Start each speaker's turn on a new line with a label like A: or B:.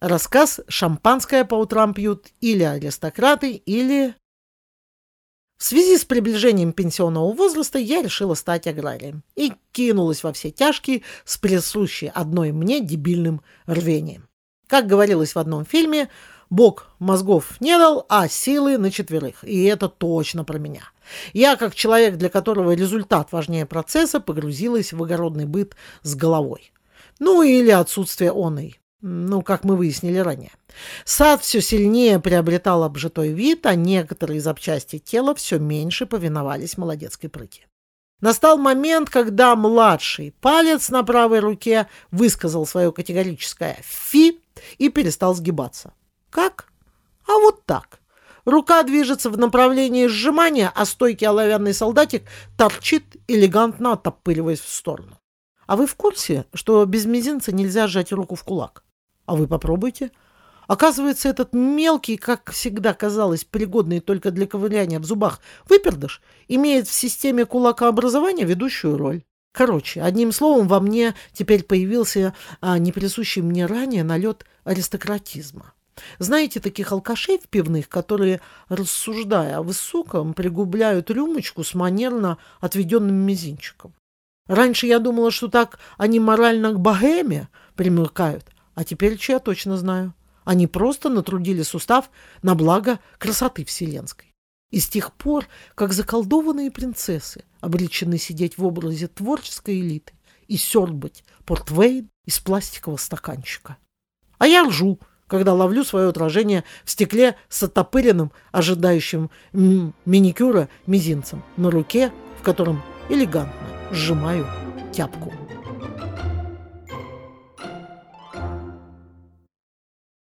A: Рассказ «Шампанское по утрам пьют» или «Аристократы» или... В связи с приближением пенсионного возраста я решила стать аграрием и кинулась во все тяжкие с присущей одной мне дебильным рвением. Как говорилось в одном фильме, Бог мозгов не дал, а силы на четверых. И это точно про меня. Я, как человек, для которого результат важнее процесса, погрузилась в огородный быт с головой. Ну или отсутствие оной. Ну, как мы выяснили ранее. Сад все сильнее приобретал обжитой вид, а некоторые запчасти тела все меньше повиновались молодецкой прыти. Настал момент, когда младший палец на правой руке высказал свое категорическое «фи» и перестал сгибаться. Как? А вот так. Рука движется в направлении сжимания, а стойкий оловянный солдатик торчит, элегантно оттопыриваясь в сторону. А вы в курсе, что без мизинца нельзя сжать руку в кулак? А вы попробуйте. Оказывается, этот мелкий, как всегда казалось, пригодный только для ковыряния в зубах, выпердыш имеет в системе кулакообразования ведущую роль. Короче, одним словом, во мне теперь появился а, неприсущий мне ранее налет аристократизма. Знаете таких алкашей в пивных, которые, рассуждая о высоком, пригубляют рюмочку с манерно отведенным мизинчиком? Раньше я думала, что так они морально к богеме примыкают, а теперь я точно знаю. Они просто натрудили сустав на благо красоты вселенской. И с тех пор, как заколдованные принцессы обречены сидеть в образе творческой элиты и сербать портвейн из пластикового стаканчика. А я ржу, когда ловлю свое отражение в стекле с оттопыренным, ожидающим маникюра мизинцем на руке, в котором элегантно сжимаю тяпку.